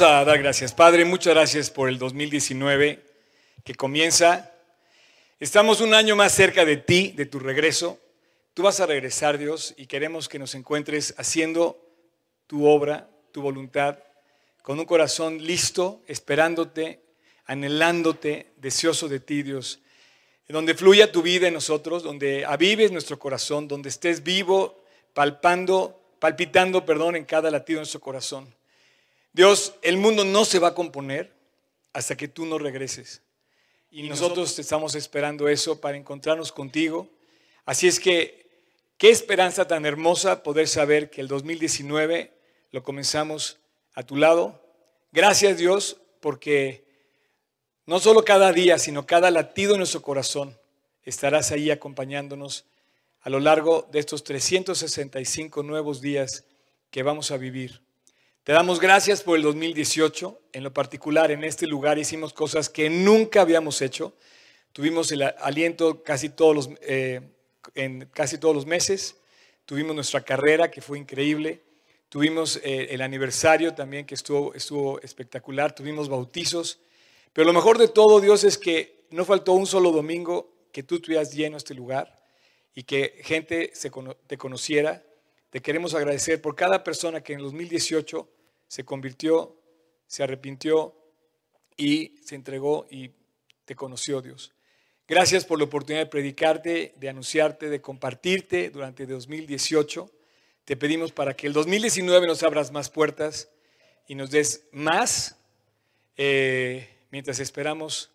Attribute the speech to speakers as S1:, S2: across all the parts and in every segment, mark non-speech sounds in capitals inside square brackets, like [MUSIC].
S1: A dar gracias. Padre, muchas gracias por el 2019 que comienza. Estamos un año más cerca de ti, de tu regreso. Tú vas a regresar, Dios, y queremos que nos encuentres haciendo tu obra, tu voluntad, con un corazón listo, esperándote, anhelándote, deseoso de ti, Dios. Donde fluya tu vida en nosotros, donde avives nuestro corazón, donde estés vivo, palpando, palpitando, perdón, en cada latido de nuestro corazón. Dios, el mundo no se va a componer hasta que tú no regreses. Y nosotros estamos esperando eso para encontrarnos contigo. Así es que, qué esperanza tan hermosa poder saber que el 2019 lo comenzamos a tu lado. Gracias Dios, porque no solo cada día, sino cada latido de nuestro corazón estarás ahí acompañándonos a lo largo de estos 365 nuevos días que vamos a vivir. Te damos gracias por el 2018. En lo particular, en este lugar hicimos cosas que nunca habíamos hecho. Tuvimos el aliento casi todos los, eh, en casi todos los meses. Tuvimos nuestra carrera, que fue increíble. Tuvimos eh, el aniversario también, que estuvo, estuvo espectacular. Tuvimos bautizos. Pero lo mejor de todo, Dios, es que no faltó un solo domingo que tú estuvieras lleno este lugar y que gente se, te conociera. Te queremos agradecer por cada persona que en el 2018 se convirtió, se arrepintió y se entregó y te conoció Dios. Gracias por la oportunidad de predicarte, de anunciarte, de compartirte durante 2018. Te pedimos para que el 2019 nos abras más puertas y nos des más eh, mientras esperamos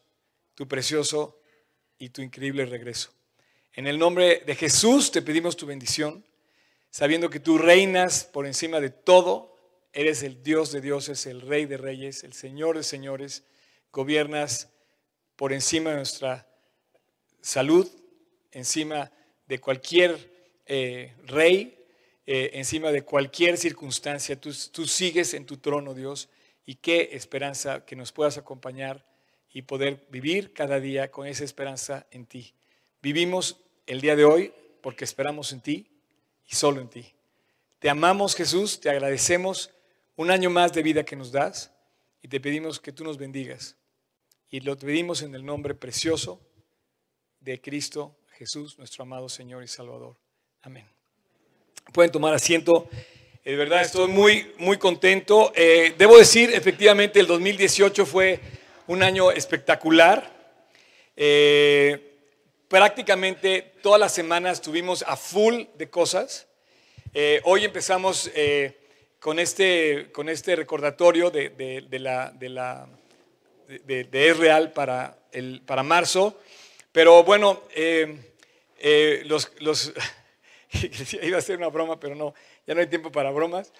S1: tu precioso y tu increíble regreso. En el nombre de Jesús te pedimos tu bendición, sabiendo que tú reinas por encima de todo Eres el Dios de dioses, el Rey de reyes, el Señor de señores. Gobiernas por encima de nuestra salud, encima de cualquier eh, rey, eh, encima de cualquier circunstancia. Tú, tú sigues en tu trono, Dios. Y qué esperanza que nos puedas acompañar y poder vivir cada día con esa esperanza en ti. Vivimos el día de hoy porque esperamos en ti y solo en ti. Te amamos Jesús, te agradecemos un año más de vida que nos das y te pedimos que tú nos bendigas. Y lo pedimos en el nombre precioso de Cristo Jesús, nuestro amado Señor y Salvador. Amén. Pueden tomar asiento. De verdad estoy muy, muy contento. Eh, debo decir, efectivamente, el 2018 fue un año espectacular. Eh, prácticamente todas las semanas estuvimos a full de cosas. Eh, hoy empezamos con este, con este recordatorio de, de, la, de, la, de, Es Real para, el, para marzo. Pero bueno, eh, eh, los, los [LAUGHS] iba a ser una broma, pero no, ya no hay tiempo para bromas.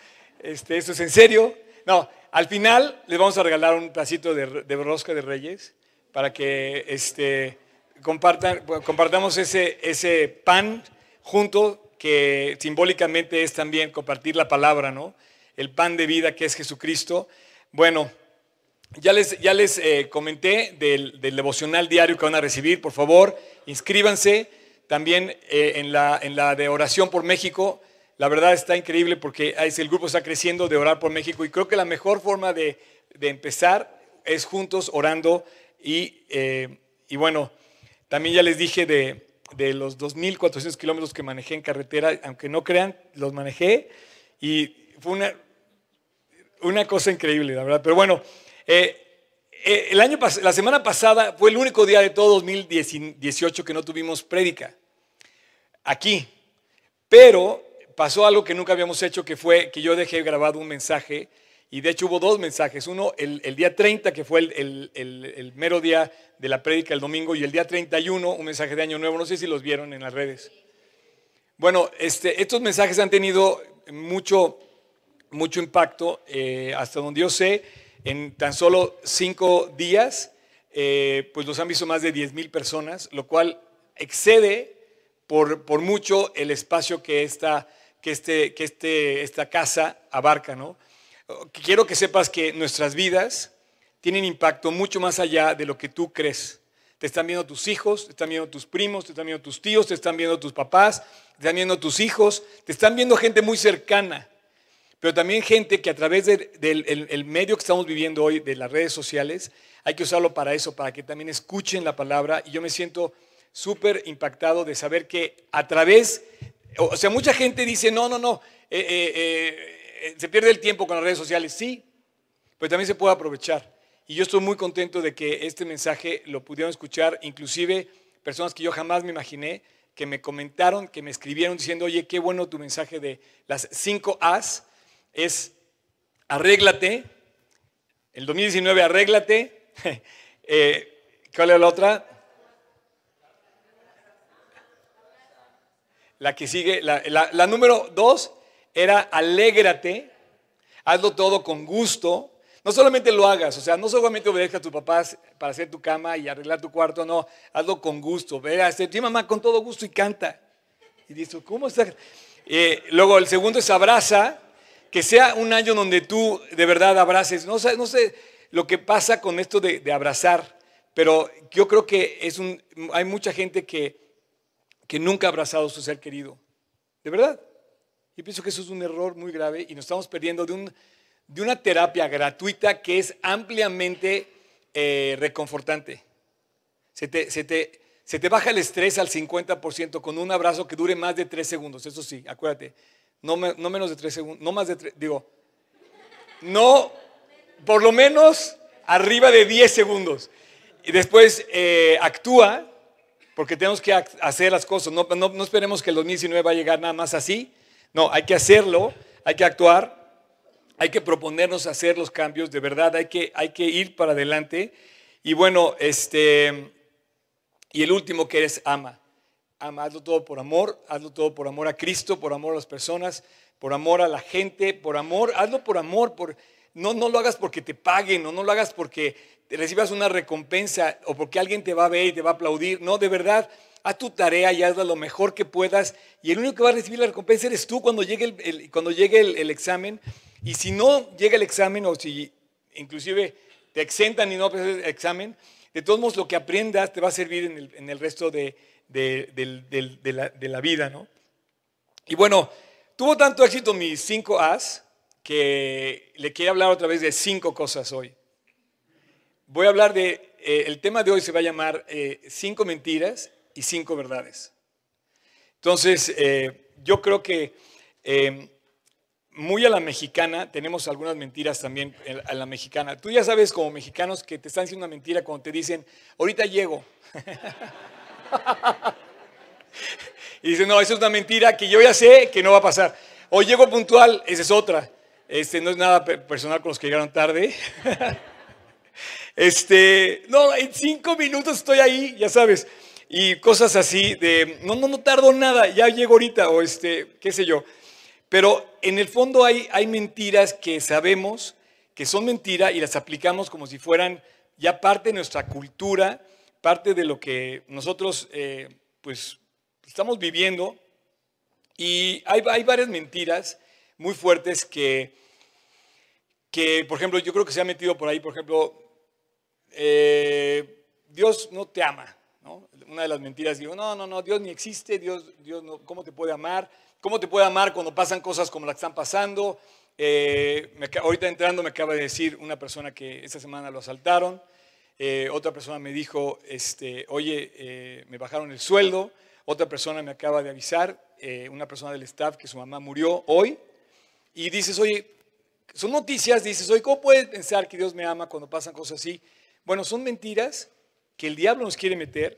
S1: Este, esto es en serio. No, al final les vamos a regalar un pedacito de, de rosca de reyes para que este, compartan, compartamos ese, ese pan junto, que simbólicamente es también compartir la palabra, ¿no? El pan de vida que es Jesucristo. Bueno, ya les, ya les eh, comenté del, devocional diario que van a recibir. Por favor, inscríbanse también eh, en, la, en la de oración por México. La verdad está increíble porque el grupo está creciendo de orar por México y creo que la mejor forma de, empezar es juntos orando y, eh, y, bueno, también ya les dije de, de los 2.400 kilómetros que manejé en carretera, aunque no crean, los manejé y fue una, una cosa increíble, la verdad. Pero bueno, eh, eh, el año la semana pasada fue el único día de todo 2018 que no tuvimos prédica aquí. Pero pasó algo que nunca habíamos hecho, que fue que yo dejé grabado un mensaje. Y de hecho hubo dos mensajes. Uno el, día 30, que fue el, el, mero día de la prédica el domingo, y el día 31, un mensaje de Año Nuevo. No sé si los vieron en las redes. Bueno, este, estos mensajes han tenido mucho mucho impacto. Eh, hasta donde yo sé, en tan solo cinco días, eh, pues los han visto más de 10 mil personas, lo cual excede por, por mucho el espacio que esta, que este, que este, esta casa abarca. ¿no? Quiero que sepas que nuestras vidas tienen impacto mucho más allá de lo que tú crees. Te están viendo tus hijos, te están viendo tus primos, te están viendo tus tíos, te están viendo tus papás, te están viendo tus hijos, te están viendo gente muy cercana. Pero también gente que a través del medio que estamos viviendo hoy, de las redes sociales, hay que usarlo para eso, para que también escuchen la palabra. Y yo me siento súper impactado de saber que a través, o sea, mucha gente dice, no, no, no, eh, eh, eh, se pierde el tiempo con las redes sociales. Sí, pero también se puede aprovechar. Y yo estoy muy contento de que este mensaje lo pudieron escuchar, inclusive personas que yo jamás me imaginé, que me comentaron, que me escribieron diciendo, oye, qué bueno tu mensaje de las cinco As es arréglate. El 2019, arréglate. [LAUGHS] Eh, ¿Cuál es la otra? La que sigue, la, número dos era alégrate, hazlo todo con gusto. No solamente lo hagas, o sea, no solamente obedezca a tus papás para hacer tu cama y arreglar tu cuarto, no, hazlo con gusto. Ve a hacer, tu mamá con todo gusto y canta. Y dice, ¿cómo está? Eh, luego el segundo es abraza, que sea un año donde tú de verdad abraces. No sé, no sé lo que pasa con esto de, abrazar, pero yo creo que es un, hay mucha gente que, que nunca ha abrazado a su ser querido. De verdad. Yo pienso que eso es un error muy grave y nos estamos perdiendo de, un, de una terapia gratuita que es ampliamente eh, reconfortante. Se te, se, te, se te baja el estrés al 50% con un abrazo que dure más de tres segundos. Eso sí, acuérdate. No, menos de tres segundos, no más de tres, digo, no, por lo menos arriba de 10 segundos. Y después eh, actúa, porque tenemos que hacer las cosas. No, no, esperemos que el 2019 va a llegar nada más así. No, hay que hacerlo, hay que actuar, hay que proponernos hacer los cambios, de verdad, hay que, hay que ir para adelante. Y bueno, este, y el último que es ama hazlo todo por amor, hazlo todo por amor a Cristo, por amor a las personas, por amor a la gente, por amor, hazlo por amor, por, no, no lo hagas porque te paguen, o no lo hagas porque recibas una recompensa o porque alguien te va a ver y te va a aplaudir, no, de verdad, haz tu tarea y hazla lo mejor que puedas y el único que va a recibir la recompensa eres tú cuando llegue el, cuando llegue el, examen. Y si no llega el examen o si inclusive te exentan y no haces el examen, de todos modos lo que aprendas te va a servir en el, en el resto de, de, la, vida, ¿no? Y bueno, tuvo tanto éxito mis cinco As que le quiero hablar otra vez de cinco cosas hoy. Voy a hablar de, eh, el tema de hoy se va a llamar eh, cinco mentiras y cinco verdades. Entonces, eh, yo creo que muy a la mexicana, tenemos algunas mentiras también a la mexicana. Tú ya sabes como mexicanos que te están diciendo una mentira cuando te dicen, ahorita llego. [LAUGHS] [LAUGHS] y dice, no, eso es una mentira que yo ya sé que no va a pasar. O llego puntual, esa es otra. Este, no es nada personal con los que llegaron tarde. [LAUGHS] este, no, en cinco minutos estoy ahí, ya sabes. Y cosas así de, no, no, no tardo nada, ya llego ahorita, o este, qué sé yo. Pero en el fondo hay, hay mentiras que sabemos que son mentiras y las aplicamos como si fueran ya parte de nuestra cultura parte de lo que nosotros eh, pues estamos viviendo y hay, hay, varias mentiras muy fuertes que, que, por ejemplo, yo creo que se ha metido por ahí, por ejemplo, eh, Dios no te ama. ¿no? Una de las mentiras digo, no, no, no, Dios ni existe, Dios, Dios no, ¿cómo te puede amar? ¿Cómo te puede amar cuando pasan cosas como las que están pasando? Eh, ahorita entrando me acaba de decir una persona que esta semana lo asaltaron. Eh, otra persona me dijo, este, oye, eh, me bajaron el sueldo, otra persona me acaba de avisar, eh, una persona del staff que su mamá murió hoy, y dices, oye, son noticias, dices, oye, ¿cómo puedes pensar que Dios me ama cuando pasan cosas así? Bueno, son mentiras que el diablo nos quiere meter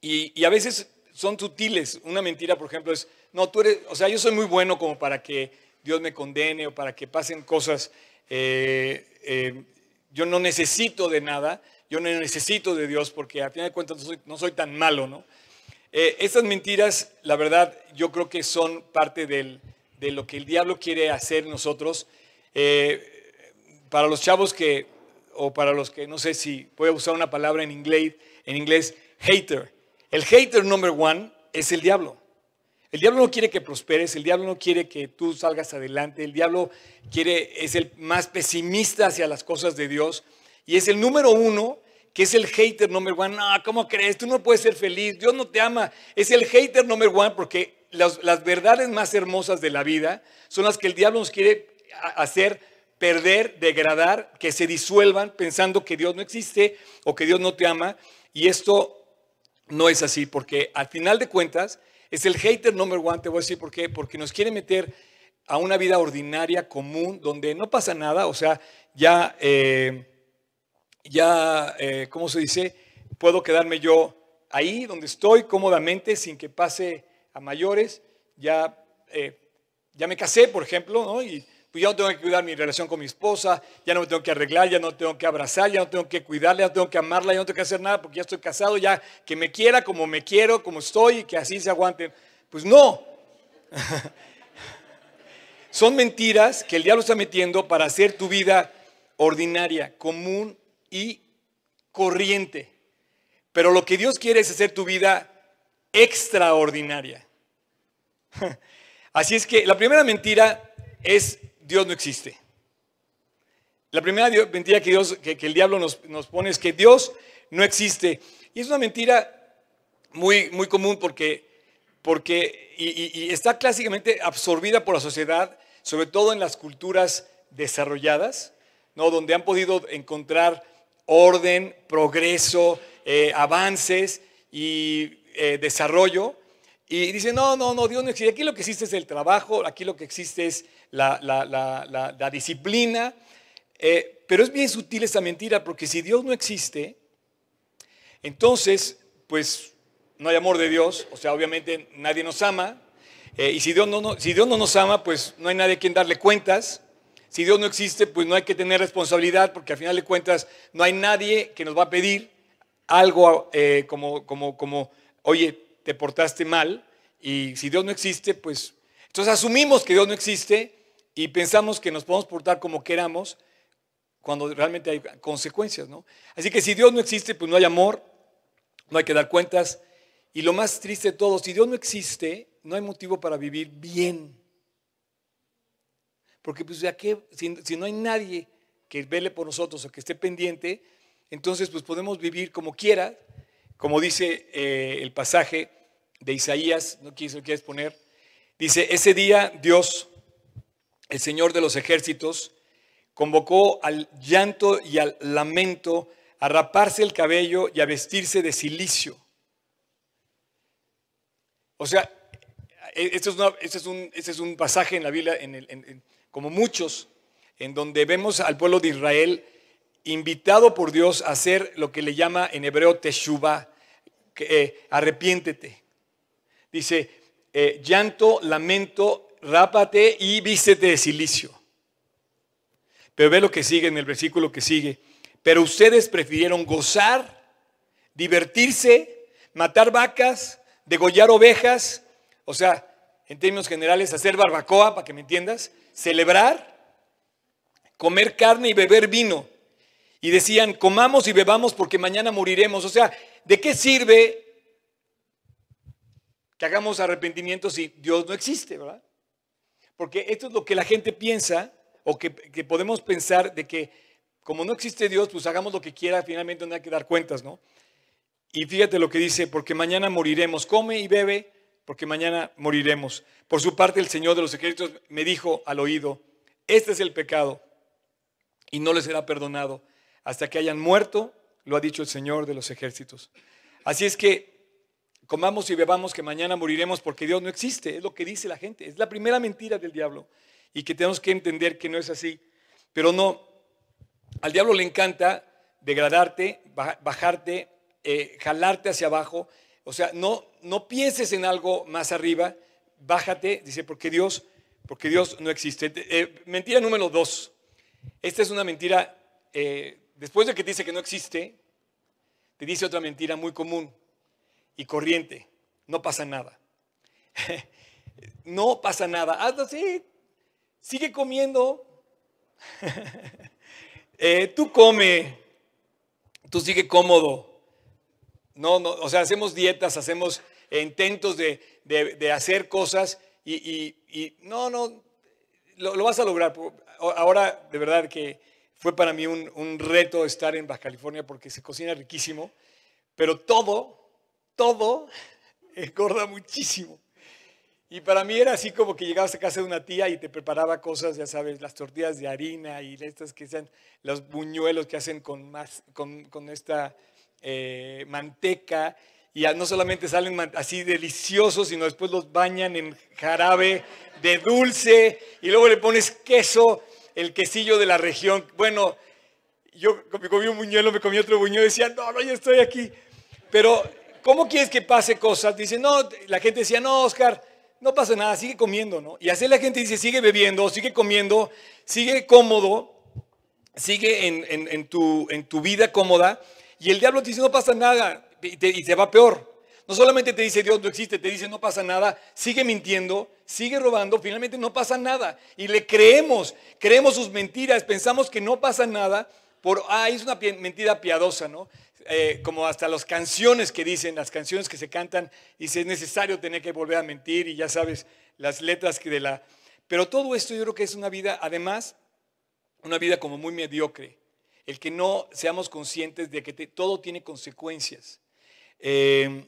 S1: y, a veces son sutiles. Una mentira, por ejemplo, es, no, tú eres, o sea, yo soy muy bueno como para que Dios me condene o para que pasen cosas yo no necesito de nada, yo no necesito de Dios porque a fin de cuentas no soy, tan malo, ¿no? Eh, estas mentiras, la verdad, yo creo que son parte de lo que el diablo quiere hacer nosotros. Eh, para los chavos que, o para los que, no sé si voy a usar una palabra en inglés, en inglés, hater. El hater number one es el diablo. El diablo no quiere que prosperes, el diablo no quiere que tú salgas adelante, el diablo quiere, es el más pesimista hacia las cosas de Dios y es el número uno que es el hater number one. No, ¿cómo crees? Tú no puedes ser feliz, Dios no te ama. Es el hater number one porque las, las verdades más hermosas de la vida son las que el diablo nos quiere hacer perder, degradar, que se disuelvan pensando que Dios no existe o que Dios no te ama. Y esto no es así, porque al final de cuentas es el hater number one, te voy a decir por qué, porque nos quiere meter a una vida ordinaria, común, donde no pasa nada, o sea, ya, eh, ya, eh, ¿cómo se dice? Puedo quedarme yo ahí donde estoy cómodamente sin que pase a mayores, ya, eh, ya me casé, por ejemplo, ¿no? Pues ya no tengo que cuidar mi relación con mi esposa, ya no me tengo que arreglar, ya no tengo que abrazar, ya no tengo que cuidarla, ya no tengo que amarla, ya no tengo que hacer nada porque ya estoy casado, ya que me quiera como me quiero, como estoy y que así se aguanten. Pues no. [LAUGHS] Son mentiras que el diablo está metiendo para hacer tu vida ordinaria, común y corriente. Pero lo que Dios quiere es hacer tu vida extraordinaria. [LAUGHS] Así es que la primera mentira es Dios no existe. La primera mentira que, Dios, que, el diablo nos, pone es que Dios no existe. Y es una mentira muy, muy común porque, porque y, está clásicamente absorbida por la sociedad, sobre todo en las culturas desarrolladas, ¿no? donde han podido encontrar orden, progreso, eh, avances y eh, desarrollo. Y dicen, no, no, no, Dios no existe. Aquí lo que existe es el trabajo, aquí lo que existe es la, disciplina. Eh, pero es bien sutil esa mentira, porque si Dios no existe, entonces, pues no hay amor de Dios, o sea, obviamente nadie nos ama. Eh, y si Dios, no, no, si Dios no nos ama, pues no hay nadie a quien darle cuentas. Si Dios no existe, pues no hay que tener responsabilidad, porque al final de cuentas no hay nadie que nos va a pedir algo eh, como, como, como, oye, te portaste mal. Y si Dios no existe, pues entonces asumimos que Dios no existe y pensamos que nos podemos portar como queramos cuando realmente hay consecuencias, ¿no? Así que si Dios no existe, pues no hay amor, no hay que dar cuentas. Y lo más triste de todo, si Dios no existe, no hay motivo para vivir bien. Porque pues ya que, si, no hay nadie que vele por nosotros o que esté pendiente, entonces pues podemos vivir como quiera, como dice eh, el pasaje de Isaías, no quieres, lo quieres poner, dice, ese día Dios el Señor de los ejércitos convocó al llanto y al lamento, a raparse el cabello y a vestirse de silicio. O sea, este es, un, es, un, pasaje en la Biblia, como muchos, en donde vemos al pueblo de Israel invitado por Dios a hacer lo que le llama en hebreo teshuva, eh, arrepiéntete. Dice, eh, llanto, lamento, rápate y vístete de silicio. Pero ve lo que sigue en el versículo que sigue. Pero ustedes prefirieron gozar, divertirse, matar vacas, degollar ovejas, o sea, en términos generales, hacer barbacoa, para que me entiendas, celebrar, comer carne y beber vino. Y decían, comamos y bebamos porque mañana moriremos. O sea, ¿de qué sirve que hagamos arrepentimiento si Dios no existe, verdad? Porque esto es lo que la gente piensa o que, podemos pensar de que como no existe Dios, pues hagamos lo que quiera, finalmente no hay que dar cuentas, ¿no? Y fíjate lo que dice, porque mañana moriremos, come y bebe, porque mañana moriremos. Por su parte, el Señor de los ejércitos me dijo al oído, este es el pecado y no les será perdonado hasta que hayan muerto, lo ha dicho el Señor de los ejércitos. Así es que comamos y bebamos que mañana moriremos porque Dios no existe, es lo que dice la gente, es la primera mentira del diablo y que tenemos que entender que no es así. Pero no, al diablo le encanta degradarte, bajarte, eh, jalarte hacia abajo, o sea, no, no pienses en algo más arriba, bájate, dice, porque Dios, porque Dios no existe. Eh, mentira número dos, esta es una mentira, eh, después de que te dice que no existe, te dice otra mentira muy común y corriente. No pasa nada. [LAUGHS] no pasa nada. Hazlo así. Sigue comiendo. [LAUGHS] Eh, tú come. Tú sigue cómodo. No, no, o sea, hacemos dietas, hacemos intentos de, hacer cosas y, no, no, lo, vas a lograr. Ahora, de verdad que fue para mí un, un reto estar en Baja California porque se cocina riquísimo, pero todo todo engorda muchísimo. Y para mí era así como que llegabas a casa de una tía y te preparaba cosas, ya sabes, las tortillas de harina y estas que sean los buñuelos que hacen con, más, con, esta eh, manteca. Y no solamente salen así deliciosos, sino después los bañan en jarabe de dulce y luego le pones queso, el quesillo de la región. Bueno, yo me comí un buñuelo, me comí otro buñuelo y decía, no, no, yo estoy aquí. Pero, ¿cómo quieres que pase cosas? Dice, no, la gente decía, no, Oscar, no pasa nada, sigue comiendo, ¿no? Y así la gente dice, sigue bebiendo, sigue comiendo, sigue cómodo, sigue en, tu, vida cómoda, y el diablo te dice, no pasa nada, y, te, va peor. No solamente te dice Dios no existe, te dice no pasa nada, sigue mintiendo, sigue robando, finalmente no pasa nada. Y le creemos, creemos sus mentiras, pensamos que no pasa nada, por, ah, es una mentira piadosa, ¿no? Eh, como hasta las canciones que dicen, las canciones que se cantan, dice, es necesario tener que volver a mentir y ya sabes, las letras que de la... Pero todo esto yo creo que es una vida, además, una vida como muy mediocre. El que no seamos conscientes de que todo tiene consecuencias. Eh,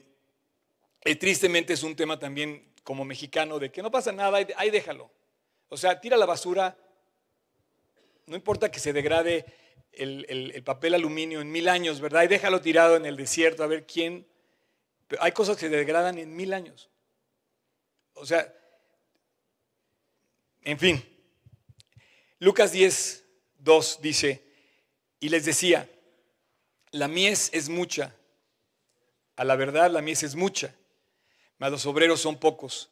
S1: tristemente es un tema también como mexicano de que no pasa nada, ahí déjalo. O sea, tira la basura, no importa que se degrade el, papel aluminio en mil años, ¿verdad? Y déjalo tirado en el desierto a ver quién. Hay cosas que se degradan en mil años. O sea, en fin. Lucas 10, 2 dice, y les decía, la mies es mucha. A la verdad, la mies es mucha, mas los obreros son pocos.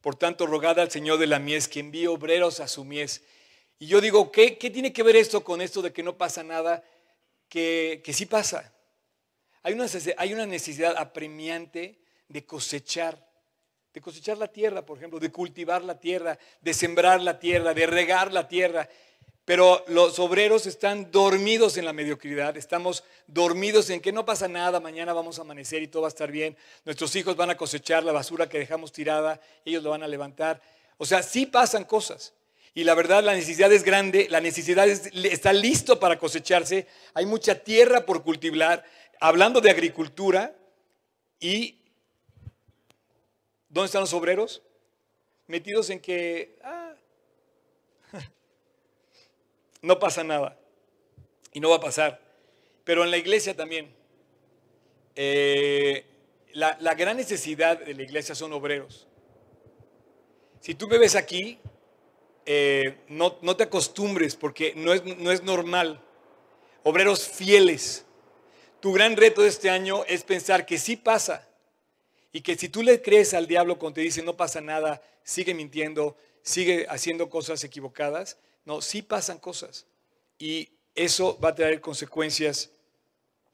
S1: Por tanto, rogad al Señor de la mies que envíe obreros a su mies. Y yo digo, ¿qué, tiene que ver esto con esto de que no pasa nada? Que, sí pasa. Hay una, hay una necesidad apremiante de cosechar, de cosechar la tierra, por ejemplo, de cultivar la tierra, de sembrar la tierra, de regar la tierra. Pero los obreros están dormidos en la mediocridad, estamos dormidos en que no pasa nada, mañana vamos a amanecer y todo va a estar bien, nuestros hijos van a cosechar la basura que dejamos tirada, ellos lo van a levantar. O sea, sí pasan cosas. Y la verdad, la necesidad es grande, la necesidad está listo para cosecharse, hay mucha tierra por cultivar, hablando de agricultura, y ¿dónde están los obreros? Metidos en que ah, [LAUGHS] no pasa nada, y no va a pasar. Pero en la iglesia también, eh, la, la gran necesidad de la iglesia son obreros. Si tú me ves aquí, eh, no, te acostumbres porque no es, no es normal. Obreros fieles. Tu gran reto de este año es pensar que sí pasa y que si tú le crees al diablo cuando te dice no pasa nada, sigue mintiendo, sigue haciendo cosas equivocadas, no, sí pasan cosas y eso va a traer consecuencias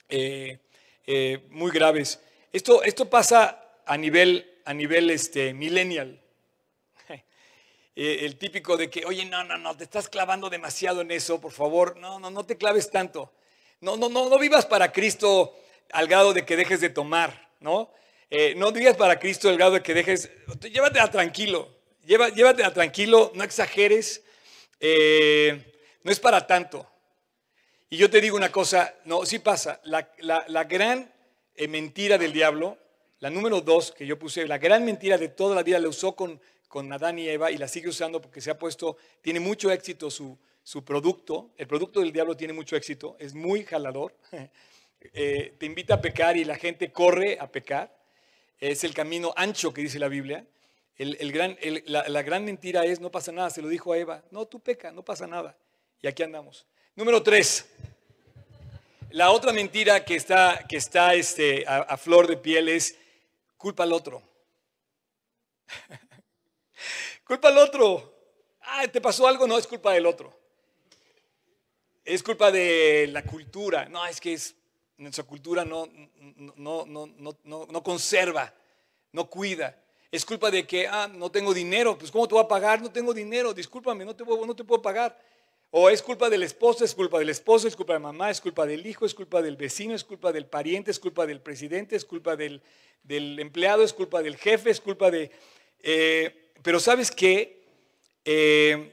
S1: eh, eh, muy graves. Esto, esto pasa a nivel, a nivel este, millennial. Eh, el típico de que, oye, no, no, no, te estás clavando demasiado en eso, por favor, no, no, no te claves tanto. No, no, no, no vivas para Cristo al grado de que dejes de tomar, ¿no? Eh, no vivas para Cristo al grado de que dejes, llévatela tranquilo, lleva, llévatela tranquilo, no exageres, eh, no es para tanto. Y yo te digo una cosa, no, sí pasa, la, la gran mentira del diablo, la número dos que yo puse, la gran mentira de toda la vida la usó con con Adán y Eva y la sigue usando porque se ha puesto, tiene mucho éxito su, producto, el producto del diablo tiene mucho éxito, es muy jalador, [LAUGHS] eh, te invita a pecar y la gente corre a pecar, es el camino ancho que dice la Biblia. El, gran, la, gran mentira es, no pasa nada, se lo dijo a Eva, no, tú peca, no pasa nada. Y aquí andamos. Número tres, la otra mentira que está, que está este, a, a flor de piel es culpa al otro. [LAUGHS] Culpa al otro. Ah, ¿te pasó algo? No, es culpa del otro. Es culpa de la cultura. No, es que es, nuestra cultura no, no, no, no, conserva, no cuida. Es culpa de que, ah, no tengo dinero. Pues, ¿cómo te voy a pagar? No tengo dinero. Discúlpame, no te, puedo, no te puedo pagar. O es culpa del esposo, es culpa del esposo, es culpa de mamá, es culpa del hijo, es culpa del vecino, es culpa del pariente, es culpa del presidente, es culpa del, empleado, es culpa del jefe, es culpa de... Eh, pero sabes que eh,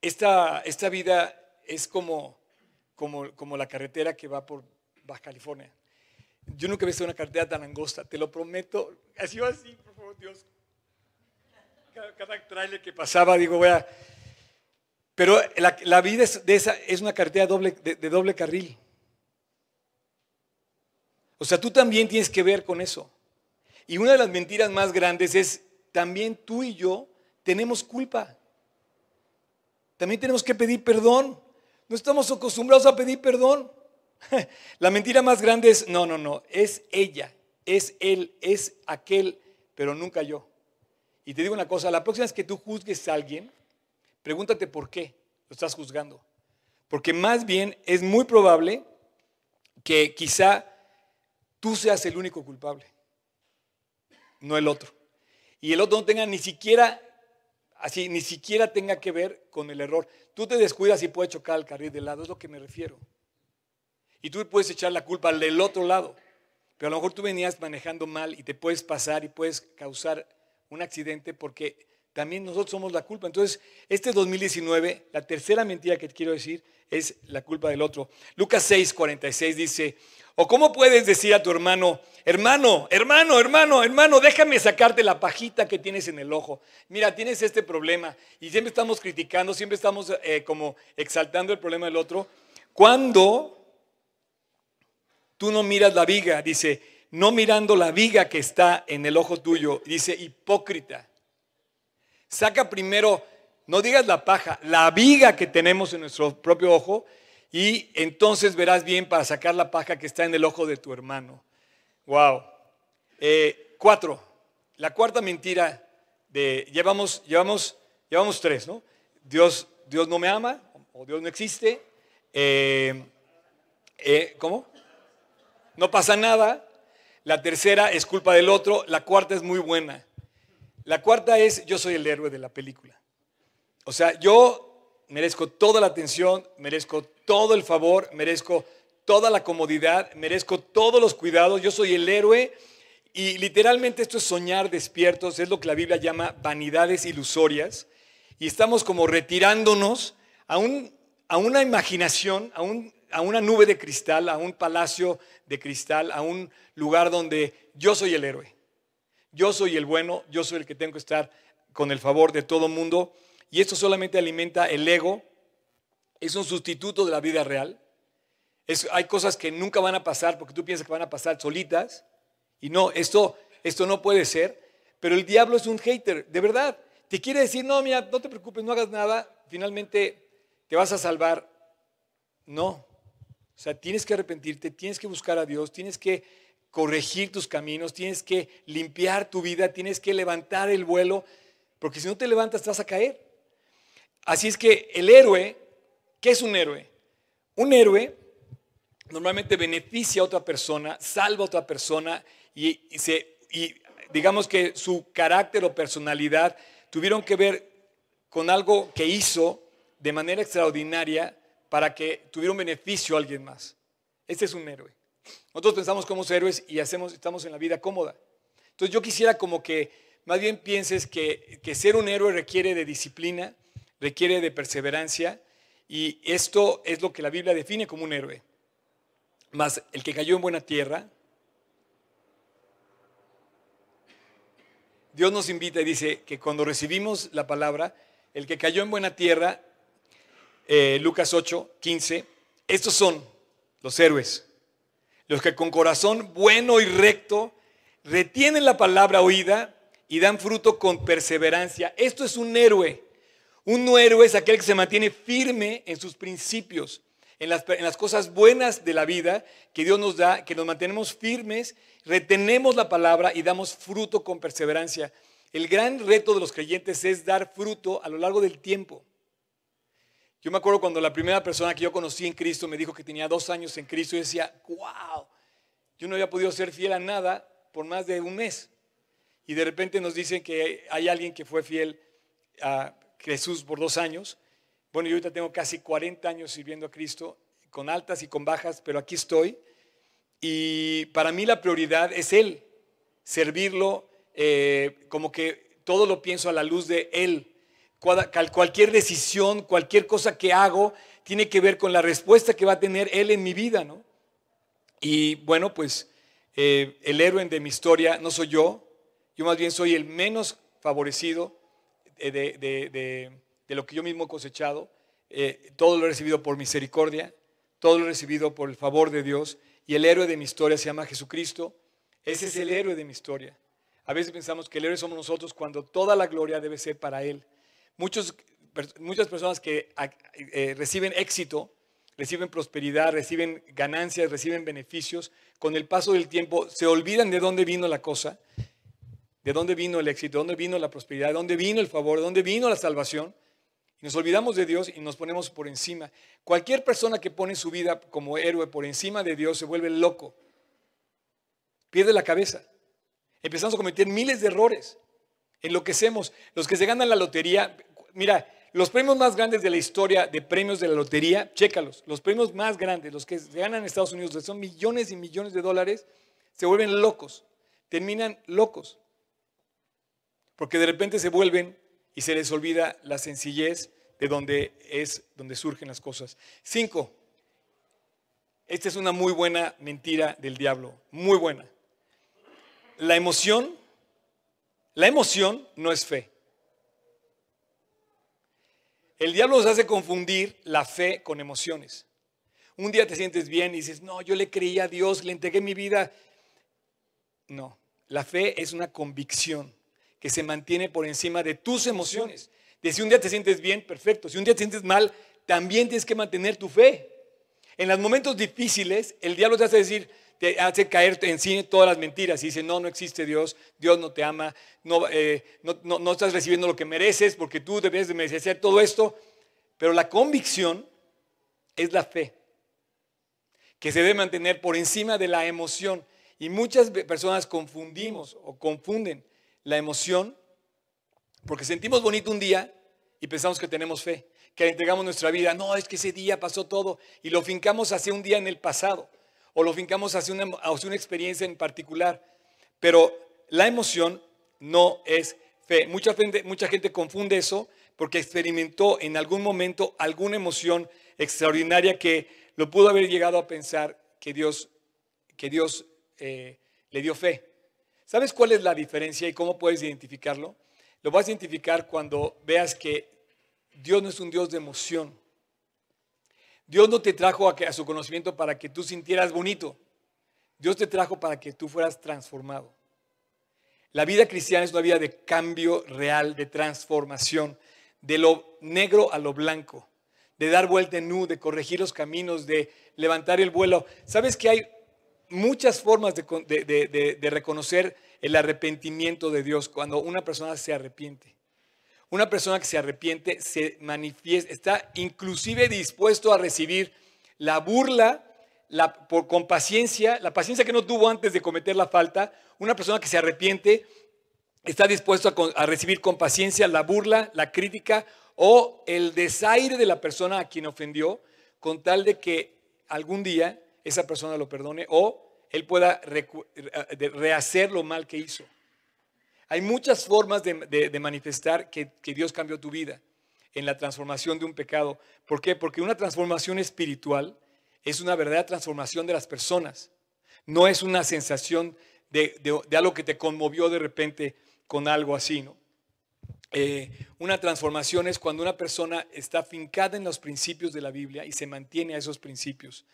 S1: esta, esta, vida es como, como, como la carretera que va por Baja California. Yo nunca he visto una carretera tan angosta, te lo prometo. Así va así, por favor. Dios. Cada, trailer que pasaba, digo, voy a... Pero la, vida es, de esa, es una carretera doble, de doble carril. O sea, tú también tienes que ver con eso. Y una de las mentiras más grandes es, también tú y yo tenemos culpa. También tenemos que pedir perdón. No estamos acostumbrados a pedir perdón. [LAUGHS] La mentira más grande es, no, no, no, es ella, es él, es aquel, pero nunca yo. Y te digo una cosa, la próxima vez que tú juzgues a alguien, pregúntate por qué lo estás juzgando. Porque más bien es muy probable que quizá tú seas el único culpable, no el otro. Y el otro no tenga ni siquiera, así, ni siquiera tenga que ver con el error. Tú te descuidas y puedes chocar al carril de lado, es lo que me refiero. Y tú puedes echar la culpa al del otro lado. Pero a lo mejor tú venías manejando mal y te puedes pasar y puedes causar un accidente porque también nosotros somos la culpa. Entonces, este 2019, la tercera mentira que quiero decir es la culpa del otro. Lucas 6, 46 dice, o cómo puedes decir a tu hermano, hermano, hermano, hermano, hermano, déjame sacarte la pajita que tienes en el ojo. Mira, tienes este problema y siempre estamos criticando, siempre estamos eh, como exaltando el problema del otro. Cuando tú no miras la viga, dice, no mirando la viga que está en el ojo tuyo, dice hipócrita. Saca primero, no digas la paja, la viga que tenemos en nuestro propio ojo y entonces verás bien para sacar la paja que está en el ojo de tu hermano. Wow. Eh, cuatro. La cuarta mentira de llevamos, llevamos, llevamos tres, ¿no? Dios, Dios no me ama o Dios no existe. Eh, eh, ¿Cómo? No pasa nada. La tercera es culpa del otro. La cuarta es muy buena. La cuarta es yo soy el héroe de la película. O sea, yo merezco toda la atención, merezco todo el favor, merezco toda la comodidad, merezco todos los cuidados, yo soy el héroe y literalmente esto es soñar despiertos, es lo que la Biblia llama vanidades ilusorias. Y estamos como retirándonos a, un, a una imaginación, a, un, a una nube de cristal, a un palacio de cristal, a un lugar donde yo soy el héroe, yo soy el bueno, yo soy el que tengo que estar con el favor de todo mundo y esto solamente alimenta el ego, es un sustituto de la vida real. hay cosas que nunca van a pasar porque tú piensas que van a pasar solitas. Y no, esto, esto no puede ser. Pero el diablo es un hater, de verdad. Te quiere decir, no, mira, no te preocupes, no hagas nada, finalmente te vas a salvar. No. O sea, tienes que arrepentirte, tienes que buscar a Dios, tienes que corregir tus caminos, tienes que limpiar tu vida, tienes que levantar el vuelo, porque si no te levantas te vas a caer. Así es que el héroe ¿Qué es un héroe? Un héroe normalmente beneficia a otra persona, salva a otra persona y, digamos que su carácter o personalidad tuvieron que ver con algo que hizo de manera extraordinaria para que tuviera un beneficio a alguien más. Este es un héroe. Nosotros pensamos como héroes y hacemos, estamos en la vida cómoda. Entonces yo quisiera como que más bien pienses que, que ser un héroe requiere de disciplina, requiere de perseverancia y esto es lo que la Biblia define como un héroe. Mas el que cayó en buena tierra, Dios nos invita y dice que cuando recibimos la palabra, el que cayó en buena tierra, eh, Lucas 8, 15, estos son los héroes, los que con corazón bueno y recto retienen la palabra oída y dan fruto con perseverancia. Esto es un héroe. Un héroe es aquel que se mantiene firme en sus principios, en las, cosas buenas de la vida que Dios nos da, que nos mantenemos firmes, retenemos la palabra y damos fruto con perseverancia. El gran reto de los creyentes es dar fruto a lo largo del tiempo. Yo me acuerdo cuando la primera persona que yo conocí en Cristo me dijo que tenía dos años en Cristo y decía, wow, yo no había podido ser fiel a nada por más de un mes. Y de repente nos dicen que hay alguien que fue fiel a Jesús por dos años. Bueno, yo ahorita tengo casi 40 años sirviendo a Cristo, con altas y con bajas, pero aquí estoy. Y para mí la prioridad es Él, servirlo, eh, como que todo lo pienso a la luz de Él. Cualquier decisión, cualquier cosa que hago, tiene que ver con la respuesta que va a tener Él en mi vida, ¿no? Y bueno, pues eh, el héroe de mi historia no soy yo, Yo más bien soy el menos favorecido de, de, lo que yo mismo he cosechado. Eh, todo lo he recibido por misericordia, todo lo he recibido por el favor de Dios. Y el héroe de mi historia se llama Jesucristo. Ese es el héroe de mi historia. A veces pensamos que el héroe somos nosotros cuando toda la gloria debe ser para Él. Muchos, muchas personas que eh, reciben éxito, reciben prosperidad, reciben ganancias, reciben beneficios, con el paso del tiempo se olvidan de dónde vino la cosa, de dónde vino el éxito, de dónde vino la prosperidad, de dónde vino el favor, de dónde vino la salvación. Y nos olvidamos de Dios y nos ponemos por encima. Cualquier persona que pone su vida como héroe por encima de Dios se vuelve loco, pierde la cabeza empezamos a cometer miles de errores. Enloquecemos. Los que se ganan la lotería, mira, los premios más grandes de la historia de premios de la lotería, chécalos, los premios más grandes, los que se ganan en Estados Unidos, son millones y millones de dólares, se vuelven locos, terminan locos. Porque de repente se vuelven y se les olvida la sencillez de donde es donde surgen las cosas. Cinco, esta es una muy buena mentira del diablo, muy buena la emoción, la emoción no es fe. El diablo nos hace confundir la fe con emociones. Un día te sientes bien y dices, no, yo le creí a Dios, le entregué mi vida. No, la fe es una convicción que se mantiene por encima de tus emociones. De si un día te sientes bien, perfecto. Si un día te sientes mal, también tienes que mantener tu fe. En los momentos difíciles, el diablo te hace decir, te hace caer en sí todas las mentiras y dice, no, no existe Dios, Dios no te ama, eh, no, no, estás recibiendo lo que mereces porque tú debes de merecer todo esto. Pero la convicción es la fe, que se debe mantener por encima de la emoción. Y muchas personas confundimos o confunden la emoción porque sentimos bonito un día y pensamos que tenemos fe, que entregamos nuestra vida. No, es que ese día pasó todo y lo fincamos hacia un día en el pasado o lo fincamos hacia una, hacia una experiencia en particular. Pero la emoción no es fe. Mucha gente, mucha gente confunde eso porque experimentó en algún momento alguna emoción extraordinaria que lo pudo haber llegado a pensar que Dios, que Dios eh, le dio fe. ¿Sabes cuál es la diferencia y cómo puedes identificarlo? Lo vas a identificar cuando veas que Dios no es un Dios de emoción. Dios no te trajo a, su conocimiento para que tú sintieras bonito. Dios te trajo para que tú fueras transformado. La vida cristiana es una vida de cambio real, de transformación, de lo negro a lo blanco, de dar vuelta en nu, de corregir los caminos, de levantar el vuelo. ¿Sabes que hay muchas formas de reconocer el arrepentimiento de Dios cuando una persona se arrepiente? Una persona que se arrepiente se manifiesta, está inclusive dispuesto a recibir la burla la, por, con paciencia, la paciencia que no tuvo antes de cometer la falta. Una persona que se arrepiente está dispuesto a, a recibir con paciencia la burla, la crítica o el desaire de la persona a quien ofendió, con tal de que algún día esa persona lo perdone o él pueda rehacer lo mal que hizo. Hay muchas formas de, manifestar que, Dios cambió tu vida en la transformación de un pecado. ¿Por qué? Porque una transformación espiritual es una verdadera transformación de las personas. No es una sensación de, algo que te conmovió de repente con algo así, ¿no? Eh, una transformación es cuando una persona está fincada en los principios de la Biblia y se mantiene a esos principios.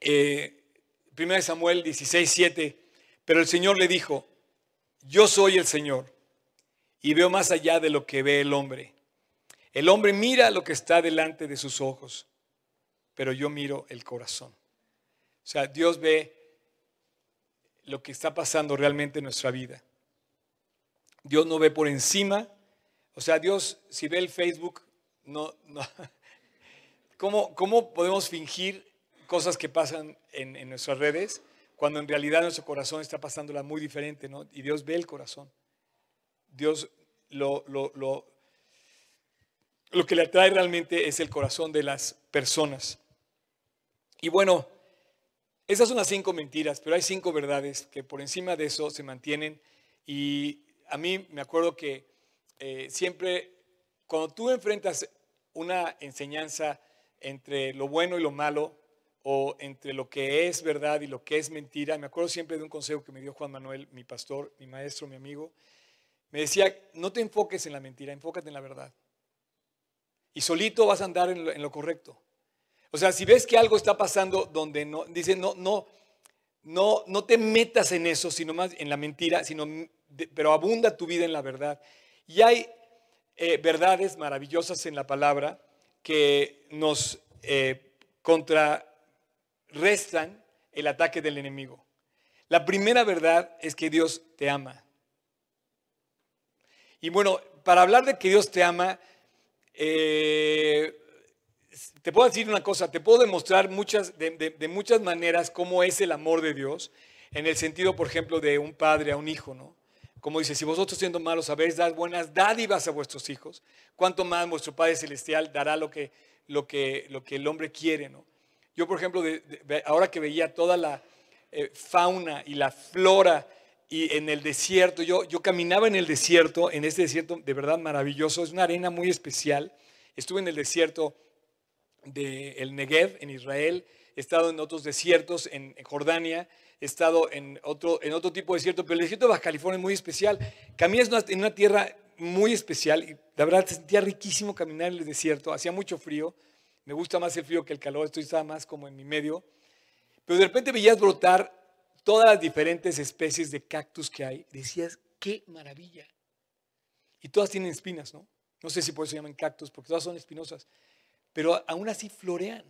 S1: Eh, 1 Samuel 16, 7 pero el Señor le dijo, yo soy el Señor y veo más allá de lo que ve el hombre. El hombre mira lo que está delante de sus ojos, pero yo miro el corazón. O sea, Dios ve lo que está pasando realmente en nuestra vida. Dios no ve por encima. O sea, Dios, si ve el Facebook, no. ¿Cómo, podemos fingir cosas que pasan en, en nuestras redes? cuando en realidad nuestro corazón está pasándola muy diferente, ¿no? Y Dios ve el corazón. Dios lo, lo, lo, lo que le atrae realmente es el corazón de las personas. Y bueno, esas son las cinco mentiras, pero hay cinco verdades que por encima de eso se mantienen. Y a mí me acuerdo que eh, siempre, cuando tú enfrentas una enseñanza entre lo bueno y lo malo, o entre lo que es verdad y lo que es mentira. Me acuerdo siempre de un consejo que me dio Juan Manuel, mi pastor, mi maestro, mi amigo. Me decía, no te enfoques en la mentira, enfócate en la verdad. Y solito vas a andar en lo, correcto. O sea, si ves que algo está pasando donde no, dice, no, no, no, no te metas en eso, sino más en la mentira, sino, pero abunda tu vida en la verdad. Y hay eh, verdades maravillosas en la palabra que nos eh, contrarrestan el ataque del enemigo. La primera verdad es que Dios te ama. Y bueno, para hablar de que Dios te ama, eh, te puedo decir una cosa, te puedo demostrar muchas, de, muchas maneras cómo es el amor de Dios, en el sentido, por ejemplo, de un padre a un hijo, ¿no? Como dice, si vosotros siendo malos sabéis dar buenas dádivas a vuestros hijos, ¿cuánto más vuestro Padre Celestial dará lo que, lo que, lo que el hombre quiere, ¿no? Yo, por ejemplo, ahora que veía toda la eh, fauna y la flora y en el desierto, yo, yo caminaba en el desierto, en este desierto de verdad maravilloso, es una arena muy especial. Estuve en el desierto del el Negev en Israel, he estado en otros desiertos en, Jordania, estado en otro, en otro tipo de desierto, pero el desierto de Baja California es muy especial. Caminas en una tierra muy especial y la verdad sentía riquísimo caminar en el desierto, hacía mucho frío, me gusta más el frío que el calor, estoy estaba más como en mi medio, pero de repente veías brotar todas las diferentes especies de cactus que hay, decías, qué maravilla. Y todas tienen espinas, ¿no? No sé si por eso se llaman cactus, porque todas son espinosas, pero aún así florean.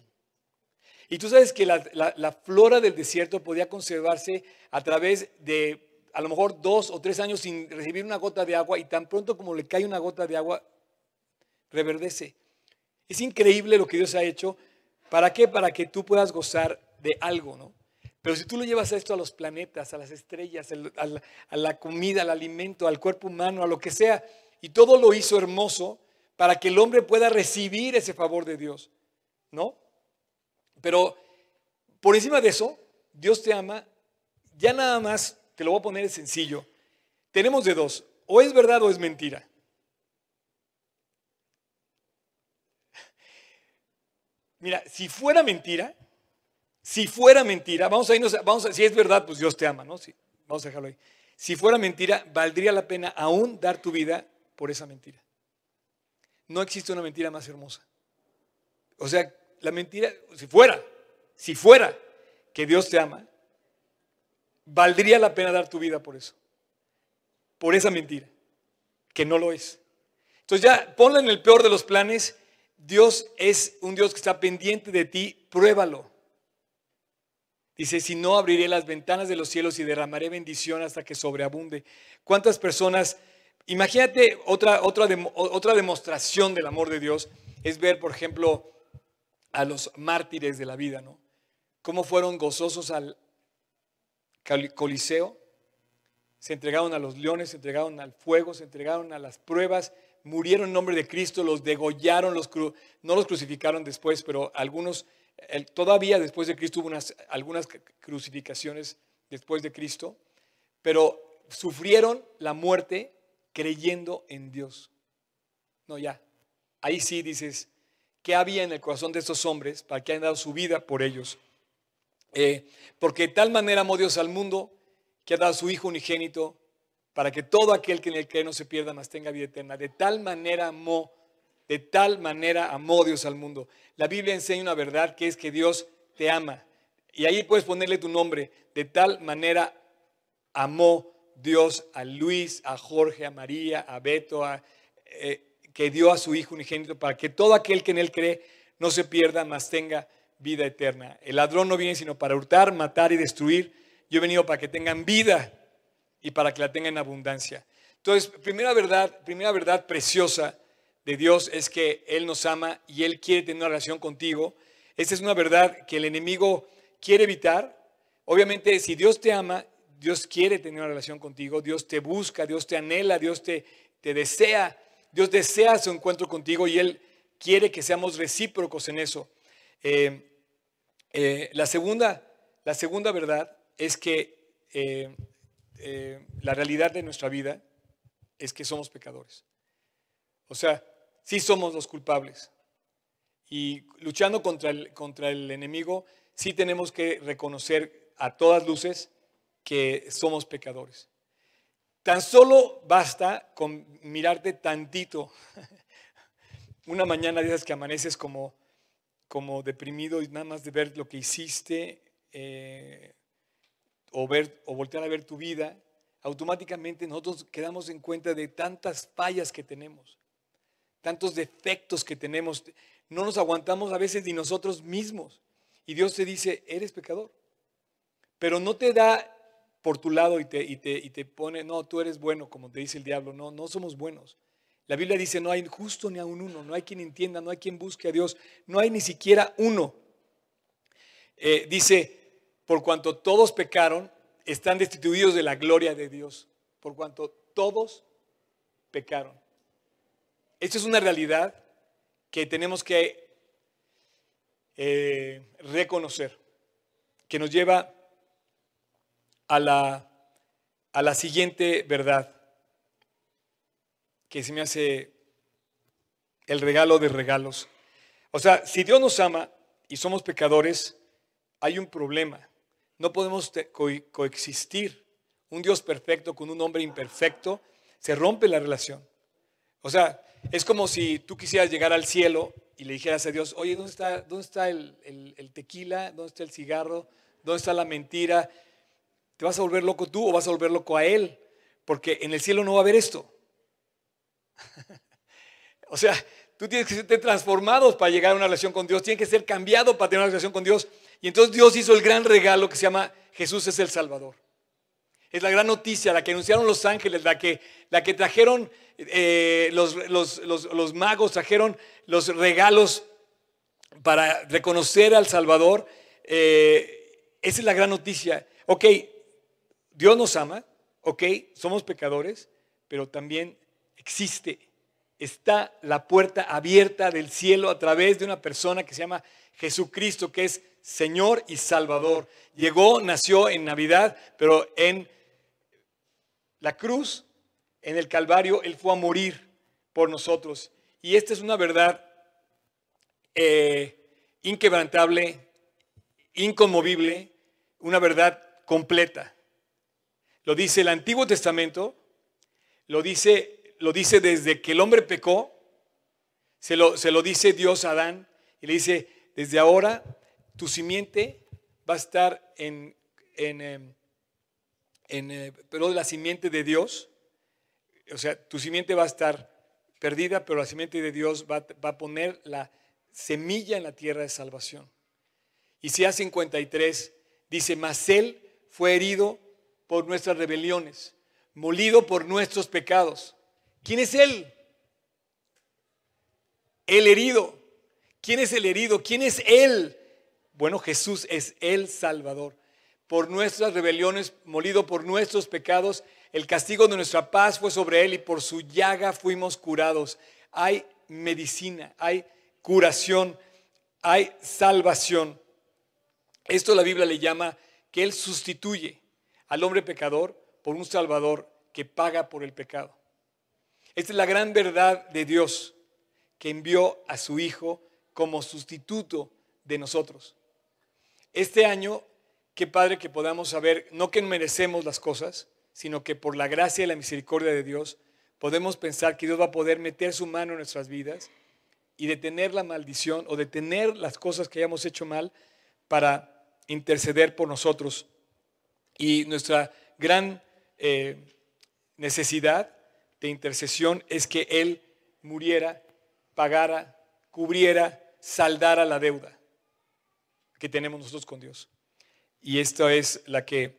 S1: Y tú sabes que la, flora del desierto podía conservarse a través de a lo mejor dos o tres años sin recibir una gota de agua y tan pronto como le cae una gota de agua, reverdece. Es increíble lo que Dios ha hecho. ¿Para qué? Para que tú puedas gozar de algo, ¿no? Pero si tú lo llevas esto a los planetas, a las estrellas, a la comida, al alimento, al cuerpo humano, a lo que sea, y todo lo hizo hermoso para que el hombre pueda recibir ese favor de Dios, ¿no? Pero por encima de eso, Dios te ama, ya nada más, te lo voy a poner sencillo, tenemos de dos, o es verdad o es mentira. Mira, si fuera mentira, si fuera mentira, vamos a irnos, vamos a, si es verdad, pues Dios te ama, ¿no? Sí, vamos a dejarlo ahí. Si fuera mentira, valdría la pena aún dar tu vida por esa mentira. No existe una mentira más hermosa. O sea, la mentira, si fuera, si fuera que Dios te ama, valdría la pena dar tu vida por eso. Por esa mentira, que no lo es. Entonces ya ponla en el peor de los planes. Dios es un Dios que está pendiente de ti, pruébalo. Dice, si no, abriré las ventanas de los cielos y derramaré bendición hasta que sobreabunde. ¿Cuántas personas, imagínate otra, otra, otra demostración del amor de Dios, es ver, por ejemplo, a los mártires de la vida, ¿no? Cómo fueron gozosos al Coliseo, se entregaron a los leones, se entregaron al fuego, se entregaron a las pruebas, murieron en nombre de Cristo, los degollaron, los no los crucificaron después, pero algunos todavía después de Cristo hubo algunas crucificaciones después de Cristo, pero sufrieron la muerte creyendo en Dios. No, ya. Ahí sí dices, ¿qué había en el corazón de estos hombres para que hayan dado su vida por ellos? Eh, porque de tal manera amó Dios al mundo que ha dado su Hijo unigénito para que todo aquel que en él cree no se pierda, mas tenga vida eterna. De tal manera amó de tal manera amó Dios al mundo. La Biblia enseña una verdad que es que Dios te ama. Y ahí puedes ponerle tu nombre. De tal manera amó Dios a Luis, a Jorge, a María, a Beto, a, eh, que dio a su Hijo unigénito para que todo aquel que en Él cree no se pierda, mas tenga vida eterna. El ladrón no viene sino para hurtar, matar y destruir. Yo he venido para que tengan vida y para que la tengan en abundancia. Entonces, primera verdad, primera verdad preciosa de Dios es que Él nos ama y Él quiere tener una relación contigo. Esta es una verdad que el enemigo quiere evitar. Obviamente, si Dios te ama, Dios quiere tener una relación contigo, Dios te busca, Dios te anhela, Dios te, te desea, Dios desea su encuentro contigo y Él quiere que seamos recíprocos en eso. Eh, eh, la, segunda, la segunda verdad es que eh, la realidad de nuestra vida es que somos pecadores. O sea, sí somos los culpables. Y luchando contra el, contra el enemigo, sí tenemos que reconocer a todas luces que somos pecadores. Tan solo basta con mirarte tantito. [LAUGHS] Una mañana de que amaneces como, como deprimido y nada más de ver lo que hiciste eh, o, ver, o voltear a ver tu vida, automáticamente nosotros quedamos en cuenta de tantas fallas que tenemos, tantos defectos que tenemos. No nos aguantamos a veces ni nosotros mismos. Y Dios te dice, eres pecador. Pero no te da por tu lado y te, y te, y te pone, no, tú eres bueno, como te dice el diablo. No, no somos buenos. La Biblia dice, no hay justo ni a un uno, no hay quien entienda, no hay quien busque a Dios, no hay ni siquiera uno. Eh, dice, por cuanto todos pecaron, están destituidos de la gloria de Dios. Por cuanto todos pecaron. Esto es una realidad que tenemos que eh, reconocer, que nos lleva a la, a la siguiente verdad, que se me hace el regalo de regalos. O sea, si Dios nos ama y somos pecadores, hay un problema. No podemos coexistir. Un Dios perfecto con un hombre imperfecto, se rompe la relación. O sea, es como si tú quisieras llegar al cielo y le dijeras a Dios, oye, ¿dónde está, dónde está el, tequila? ¿Dónde está el cigarro? ¿Dónde está la mentira? ¿Te vas a volver loco tú o vas a volver loco a Él? Porque en el cielo no va a haber esto. [LAUGHS] o sea, tú tienes que ser transformado para llegar a una relación con Dios, tienes que ser cambiado para tener una relación con Dios. Y entonces Dios hizo el gran regalo que se llama Jesús es el Salvador. Es la gran noticia, la que anunciaron los ángeles, la que, la que trajeron eh, los, los, magos, trajeron los regalos para reconocer al Salvador. Eh, esa es la gran noticia. Ok, Dios nos ama, ok, somos pecadores, pero también existe, está la puerta abierta del cielo a través de una persona que se llama Jesucristo, que es Señor y Salvador. Llegó, nació en Navidad, pero en la cruz, en el Calvario, Él fue a morir por nosotros. Y esta es una verdad eh, inquebrantable, inconmovible, una verdad completa. Lo dice el Antiguo Testamento, lo dice, lo dice desde que el hombre pecó, se lo, se lo dice Dios a Adán y le dice, desde ahora tu simiente va a estar en, en, em, eh, pero la simiente de Dios, o sea, tu simiente va a estar perdida, pero la simiente de Dios va, va a poner la semilla en la tierra de salvación. Y si a 53 dice, mas él fue herido por nuestras rebeliones, molido por nuestros pecados. ¿Quién es él? El herido. ¿Quién es el herido? ¿Quién es él? Bueno, Jesús es el Salvador por nuestras rebeliones, molido por nuestros pecados. El castigo de nuestra paz fue sobre él y por su llaga fuimos curados. Hay medicina, hay curación, hay salvación. Esto la Biblia le llama que él sustituye al hombre pecador por un Salvador que paga por el pecado. Esta es la gran verdad de Dios que envió a su Hijo como sustituto de nosotros. Este año Qué padre que podamos saber, no que merecemos las cosas, sino que por la gracia y la misericordia de Dios podemos pensar que Dios va a poder meter su mano en nuestras vidas y detener la maldición o detener las cosas que hayamos hecho mal para interceder por nosotros. Y nuestra gran eh, necesidad de intercesión es que Él muriera, pagara, cubriera, saldara la deuda que tenemos nosotros con Dios. Y esta es la que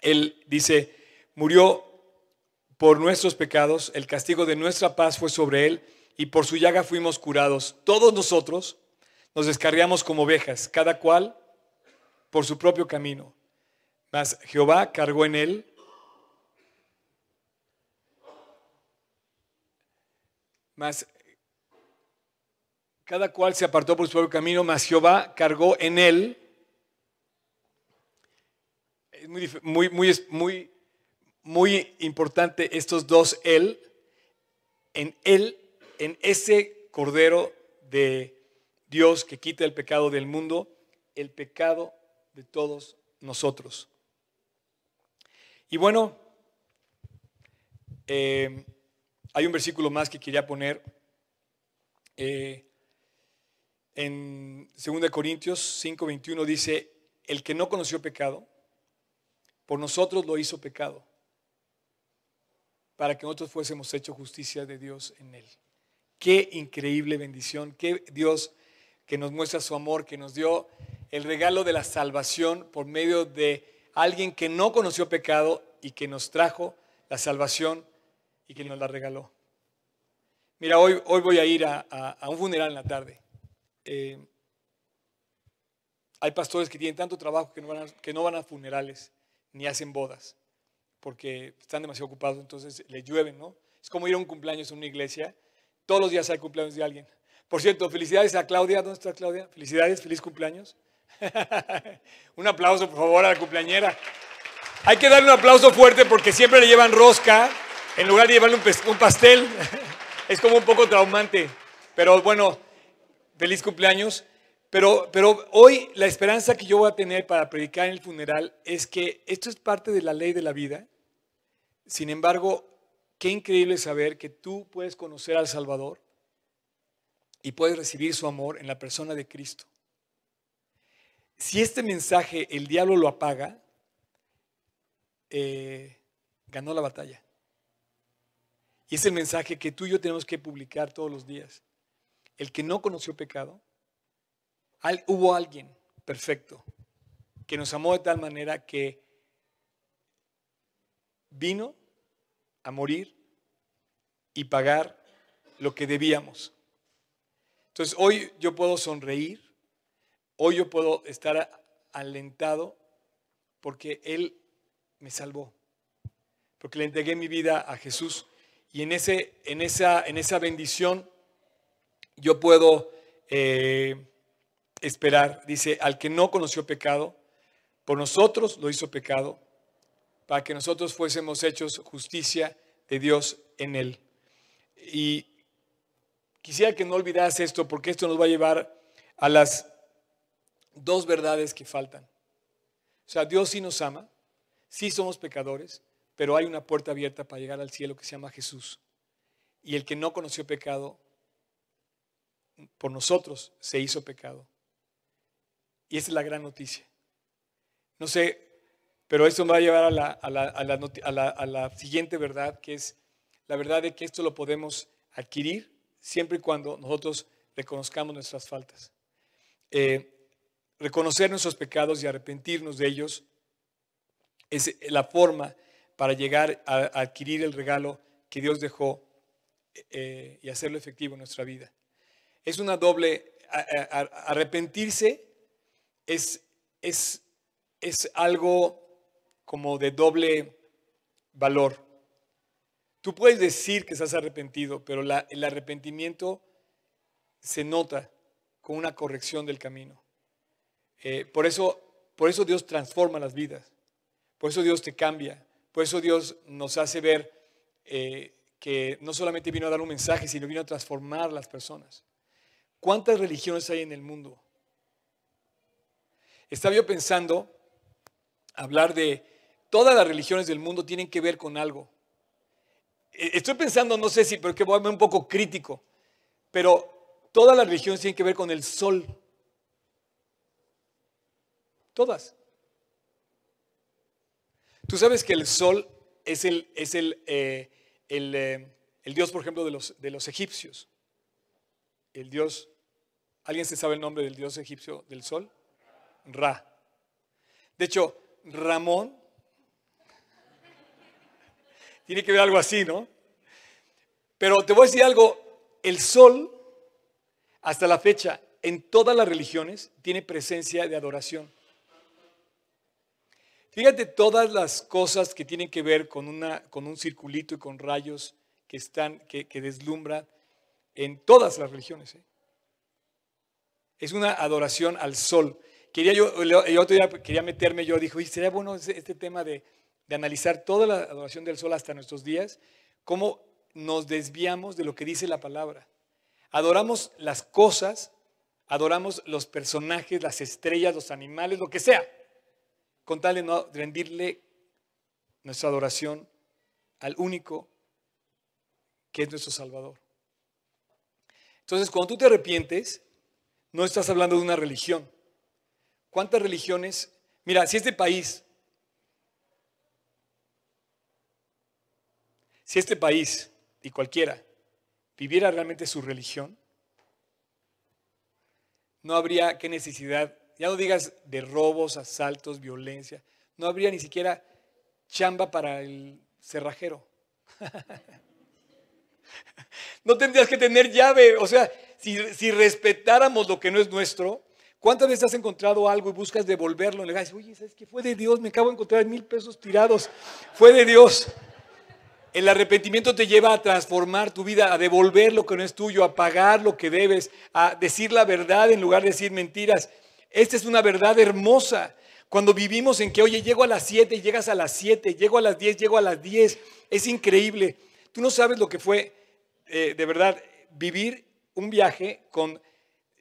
S1: Él dice, murió por nuestros pecados, el castigo de nuestra paz fue sobre Él y por su llaga fuimos curados. Todos nosotros nos descarriamos como ovejas, cada cual por su propio camino. Mas Jehová cargó en Él mas cada cual se apartó por su propio camino, mas Jehová cargó en él es muy, muy, muy, muy, muy importante estos dos él. En él, en ese cordero de Dios que quita el pecado del mundo, el pecado de todos nosotros. Y bueno, eh, hay un versículo más que quería poner. Eh, en 2 Corintios 5:21 dice, el que no conoció pecado, por nosotros lo hizo pecado, para que nosotros fuésemos hecho justicia de Dios en él. Qué increíble bendición, qué Dios que nos muestra su amor, que nos dio el regalo de la salvación por medio de alguien que no conoció pecado y que nos trajo la salvación y que nos la regaló. Mira, hoy, hoy voy a ir a un funeral en la tarde. Eh, hay pastores que tienen tanto trabajo que no, van a, que no van a funerales ni hacen bodas porque están demasiado ocupados, entonces les llueven, ¿no? Es como ir a un cumpleaños en una iglesia. Todos los días hay cumpleaños de alguien. Por cierto, felicidades a Claudia. ¿Dónde está Claudia? Felicidades, feliz cumpleaños. [LAUGHS] un aplauso, por favor, a la cumpleañera. Hay que darle un aplauso fuerte porque siempre le llevan rosca en lugar de llevarle un pastel. [LAUGHS] es como un poco traumante. Pero bueno, feliz cumpleaños. Pero, pero hoy la esperanza que yo voy a tener para predicar en el funeral es que esto es parte de la ley de la vida. Sin embargo, qué increíble saber que tú puedes conocer al Salvador y puedes recibir su amor en la persona de Cristo. Si este mensaje el diablo lo apaga, eh, ganó la batalla. Y es el mensaje que tú y yo tenemos que publicar todos los días el que no conoció pecado, hubo alguien perfecto que nos amó de tal manera que vino a morir y pagar lo que debíamos. Entonces hoy yo puedo sonreír, hoy yo puedo estar alentado porque Él me salvó, porque le entregué mi vida a Jesús y en, ese, en, esa, en esa bendición yo puedo eh, esperar, dice, al que no conoció pecado, por nosotros lo hizo pecado, para que nosotros fuésemos hechos justicia de Dios en él. Y quisiera que no olvidas esto, porque esto nos va a llevar a las dos verdades que faltan. O sea, Dios sí nos ama, sí somos pecadores, pero hay una puerta abierta para llegar al cielo que se llama Jesús. Y el que no conoció pecado por nosotros se hizo pecado. Y esa es la gran noticia. No sé, pero esto me va a llevar a la, a la, siguiente verdad, que es la verdad de que esto lo podemos adquirir siempre y cuando nosotros reconozcamos nuestras faltas. Eh, reconocer nuestros pecados y arrepentirnos de ellos es la forma para llegar a, adquirir el regalo que Dios dejó eh, y hacerlo efectivo en nuestra vida es una doble, arrepentirse es, es, es algo como de doble valor. Tú puedes decir que estás arrepentido, pero el arrepentimiento se nota con una corrección del camino. Eh, por, eso, por eso Dios transforma las vidas, por eso Dios te cambia, por eso Dios nos hace ver eh, que no solamente vino a dar un mensaje, sino vino a transformar las personas. ¿Cuántas religiones hay en el mundo? Estaba yo pensando hablar de todas las religiones del mundo tienen que ver con algo. E, estoy pensando, no sé si, pero que voy a un poco crítico, pero todas las religiones tienen que ver con el sol. Todas. Tú sabes que el sol es el, es el, eh, eh, el, dios, por ejemplo, de los, de los egipcios. El dios ¿Alguien se sabe el nombre del dios egipcio del sol? Ra. De hecho, Ramón tiene que ver algo así, ¿no? Pero te voy a decir algo, el sol, hasta la fecha, en todas las religiones, tiene presencia de adoración. Fíjate todas las cosas que tienen que ver con, una, con un circulito y con rayos que, están, que, deslumbran en todas las religiones. ¿eh? es una adoración al sol. Quería yo, el otro día quería meterme yo, dijo, sería bueno este tema de, analizar toda la adoración del sol hasta nuestros días, cómo nos desviamos de lo que dice la palabra. Adoramos las cosas, adoramos los personajes, las estrellas, los animales, lo que sea, con tal rendirle nuestra adoración al único que es nuestro Salvador. Entonces, cuando tú te arrepientes, no estás hablando de una religión. ¿Cuántas religiones? Mira, si este país, si este país y cualquiera viviera realmente su religión, no habría qué necesidad, ya no digas de robos, asaltos, violencia, no habría ni siquiera chamba para el cerrajero. [LAUGHS] no tendrías que tener llave, o sea, si, respetáramos lo que no es nuestro, ¿cuántas veces has encontrado algo y buscas devolverlo? le dices, oye, ¿sabes qué? Fue de Dios, me acabo de encontrar mil pesos tirados, fue de Dios. El arrepentimiento te lleva a transformar tu vida, a devolver lo que no es tuyo, a pagar lo que debes, a decir la verdad en lugar de decir mentiras. Esta es una verdad hermosa. Cuando vivimos en que, oye, llego a las 7 y llegas a las 7, llego a las 10, llego a las 10, es increíble. Tú no sabes lo que fue, eh, de verdad, vivir un viaje con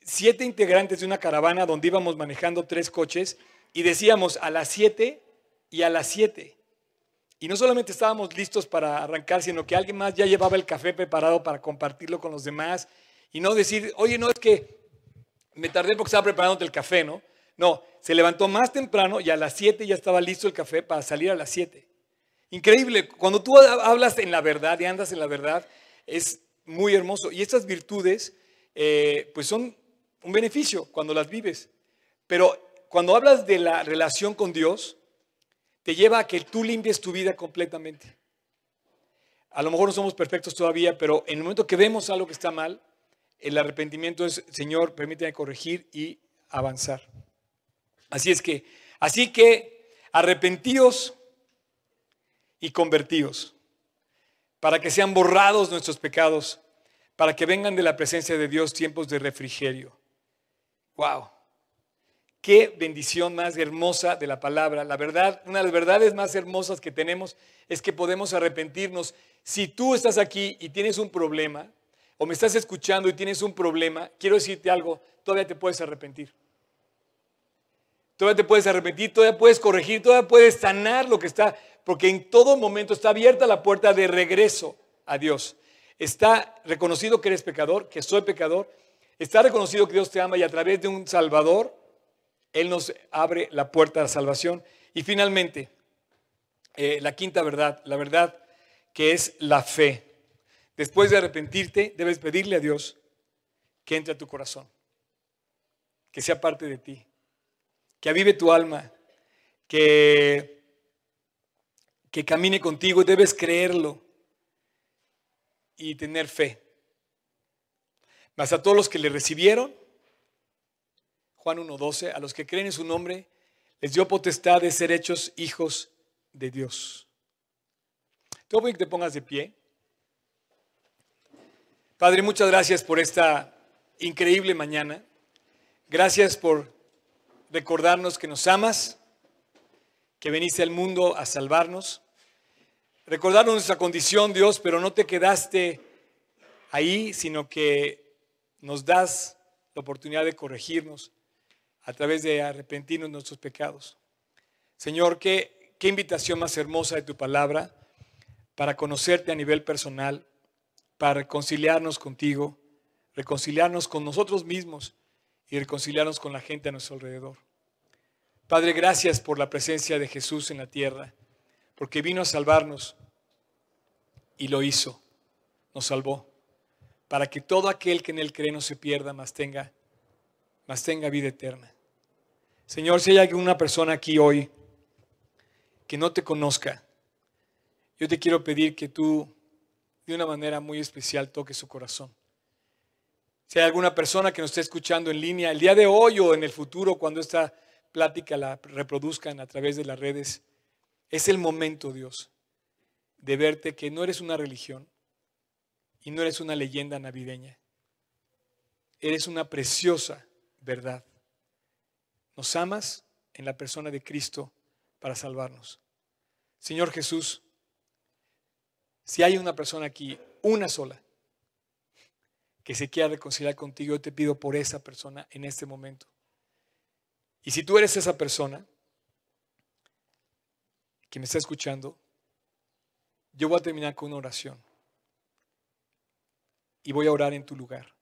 S1: siete integrantes de una caravana donde íbamos manejando tres coches y decíamos a las 7 y a las 7. Y no solamente estábamos listos para arrancar, sino que alguien más ya llevaba el café preparado para compartirlo con los demás. Y no decir, oye, no es que me tardé porque estaba preparando el café, ¿no? No, se levantó más temprano y a las 7 ya estaba listo el café para salir a las 7. Increíble, cuando tú hablas en la verdad y andas en la verdad, es muy hermoso. Y estas virtudes, eh, pues son un beneficio cuando las vives. Pero cuando hablas de la relación con Dios, te lleva a que tú limpies tu vida completamente. A lo mejor no somos perfectos todavía, pero en el momento que vemos algo que está mal, el arrepentimiento es, Señor, permíteme corregir y avanzar. Así es que, así que arrepentíos y convertíos, para que sean borrados nuestros pecados, para que vengan de la presencia de Dios tiempos de refrigerio. Wow. Qué bendición más hermosa de la palabra. La verdad, una de las verdades más hermosas que tenemos es que podemos arrepentirnos. Si tú estás aquí y tienes un problema, o me estás escuchando y tienes un problema, quiero decirte algo, todavía te puedes arrepentir. Todavía te puedes arrepentir, todavía puedes corregir, todavía puedes sanar lo que está, porque en todo momento está abierta la puerta de regreso a Dios. Está reconocido que eres pecador, que soy pecador. Está reconocido que Dios te ama y a través de un Salvador él nos abre la puerta a la salvación. Y finalmente, eh, la quinta verdad, la verdad que es la fe. Después de arrepentirte, debes pedirle a Dios que entre a tu corazón, que sea parte de ti, que avive tu alma, que, que camine contigo, debes creerlo y tener fe. Mas a todos los que le recibieron, Juan 1.12, a los que creen en su nombre, les dio potestad de ser hechos hijos de Dios. Te voy que te pongas de pie. Padre, muchas gracias por esta increíble mañana. Gracias por recordarnos que nos amas, que veniste al mundo a salvarnos. Recordarnos nuestra condición, Dios, pero no te quedaste ahí, sino que nos das la oportunidad de corregirnos a través de arrepentirnos de nuestros pecados. Señor, qué, qué invitación más hermosa de tu palabra para conocerte a nivel personal, para reconciliarnos contigo, reconciliarnos con nosotros mismos y reconciliarnos con la gente a nuestro alrededor. Padre, gracias por la presencia de Jesús en la tierra, porque vino a salvarnos y lo hizo, nos salvó, para que todo aquel que en él cree no se pierda, más tenga mas tenga vida eterna. Señor, si hay alguna persona aquí hoy que no te conozca, yo te quiero pedir que tú de una manera muy especial toques su corazón. Si hay alguna persona que nos esté escuchando en línea el día de hoy o en el futuro, cuando esta plática la reproduzcan a través de las redes, es el momento, Dios, de verte que no eres una religión y no eres una leyenda navideña. Eres una preciosa verdad. Nos amas en la persona de Cristo para salvarnos. Señor Jesús, si hay una persona aquí, una sola, que se quiera reconciliar contigo, yo te pido por esa persona en este momento. Y si tú eres esa persona que me está escuchando, yo voy a terminar con una oración. Y voy a orar en tu lugar.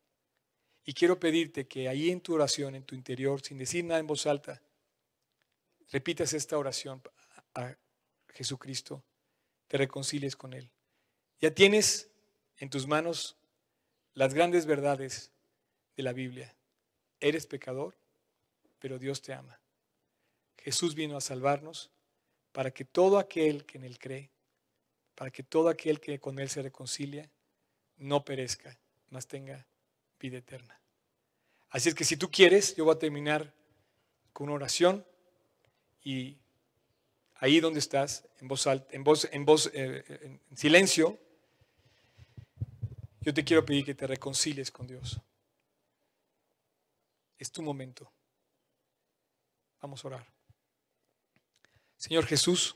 S1: Y quiero pedirte que ahí en tu oración, en tu interior, sin decir nada en voz alta, repitas esta oración a Jesucristo, te reconcilies con Él. Ya tienes en tus manos las grandes verdades de la Biblia. Eres pecador, pero Dios te ama. Jesús vino a salvarnos para que todo aquel que en Él cree, para que todo aquel que con Él se reconcilia, no perezca, mas tenga vida eterna. Así es que si tú quieres, yo voy a terminar con una oración y ahí donde estás, en voz alta, en voz, en voz, eh, en silencio, yo te quiero pedir que te reconcilies con Dios. Es tu momento. Vamos a orar. Señor Jesús,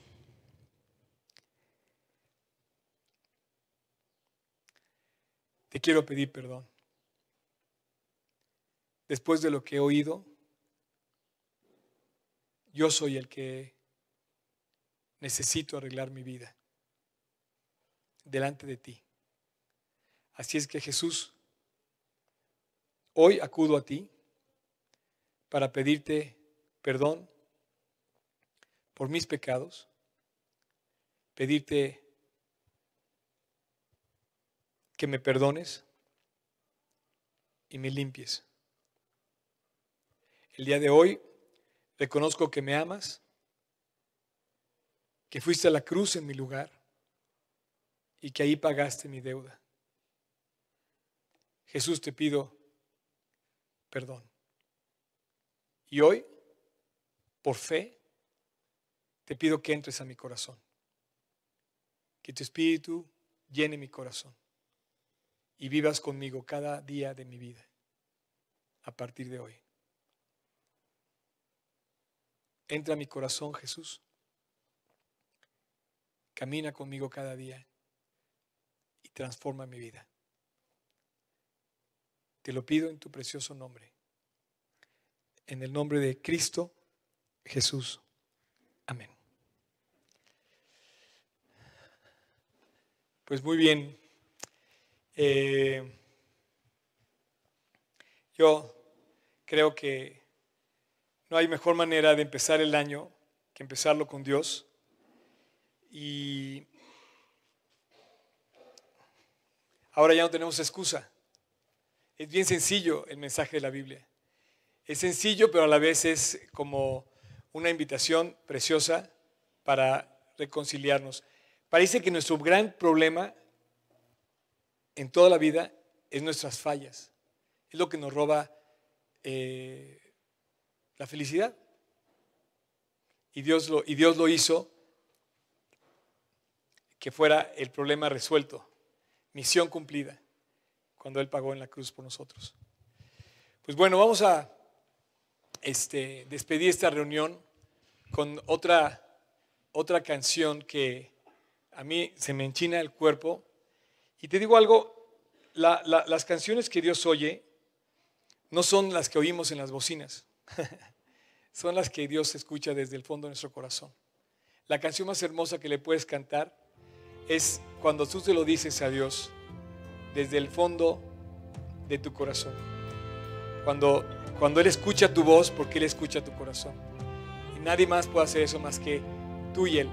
S1: te quiero pedir perdón. Después de lo que he oído, yo soy el que necesito arreglar mi vida delante de ti. Así es que Jesús, hoy acudo a ti para pedirte perdón por mis pecados, pedirte que me perdones y me limpies. El día de hoy reconozco que me amas, que fuiste a la cruz en mi lugar y que ahí pagaste mi deuda. Jesús te pido perdón. Y hoy, por fe, te pido que entres a mi corazón. Que tu espíritu llene mi corazón y vivas conmigo cada día de mi vida a partir de hoy. Entra a mi corazón, Jesús. Camina conmigo cada día y transforma mi vida. Te lo pido en tu precioso nombre. En el nombre de Cristo Jesús. Amén. Pues muy bien. Eh, yo creo que no hay mejor manera de empezar el año que empezarlo con Dios. Y ahora ya no tenemos excusa. Es bien sencillo el mensaje de la Biblia. Es sencillo, pero a la vez es como una invitación preciosa para reconciliarnos. Parece que nuestro gran problema en toda la vida es nuestras fallas. Es lo que nos roba eh, la felicidad. Y Dios, lo, y Dios lo hizo que fuera el problema resuelto, misión cumplida cuando Él pagó en la cruz por nosotros. Pues bueno, vamos a este, despedir esta reunión con otra, otra canción que a mí se me enchina el cuerpo. Y te digo algo, las canciones que Dios oye no son las que oímos en las bocinas, [LAUGHS] son las que Dios escucha desde el fondo de nuestro corazón. La canción más hermosa que le puedes cantar es cuando tú se lo dices a Dios desde el fondo de tu corazón. Cuando, cuando Él escucha tu voz, porque Él escucha tu corazón. Y nadie más puede hacer eso más que tú y Él.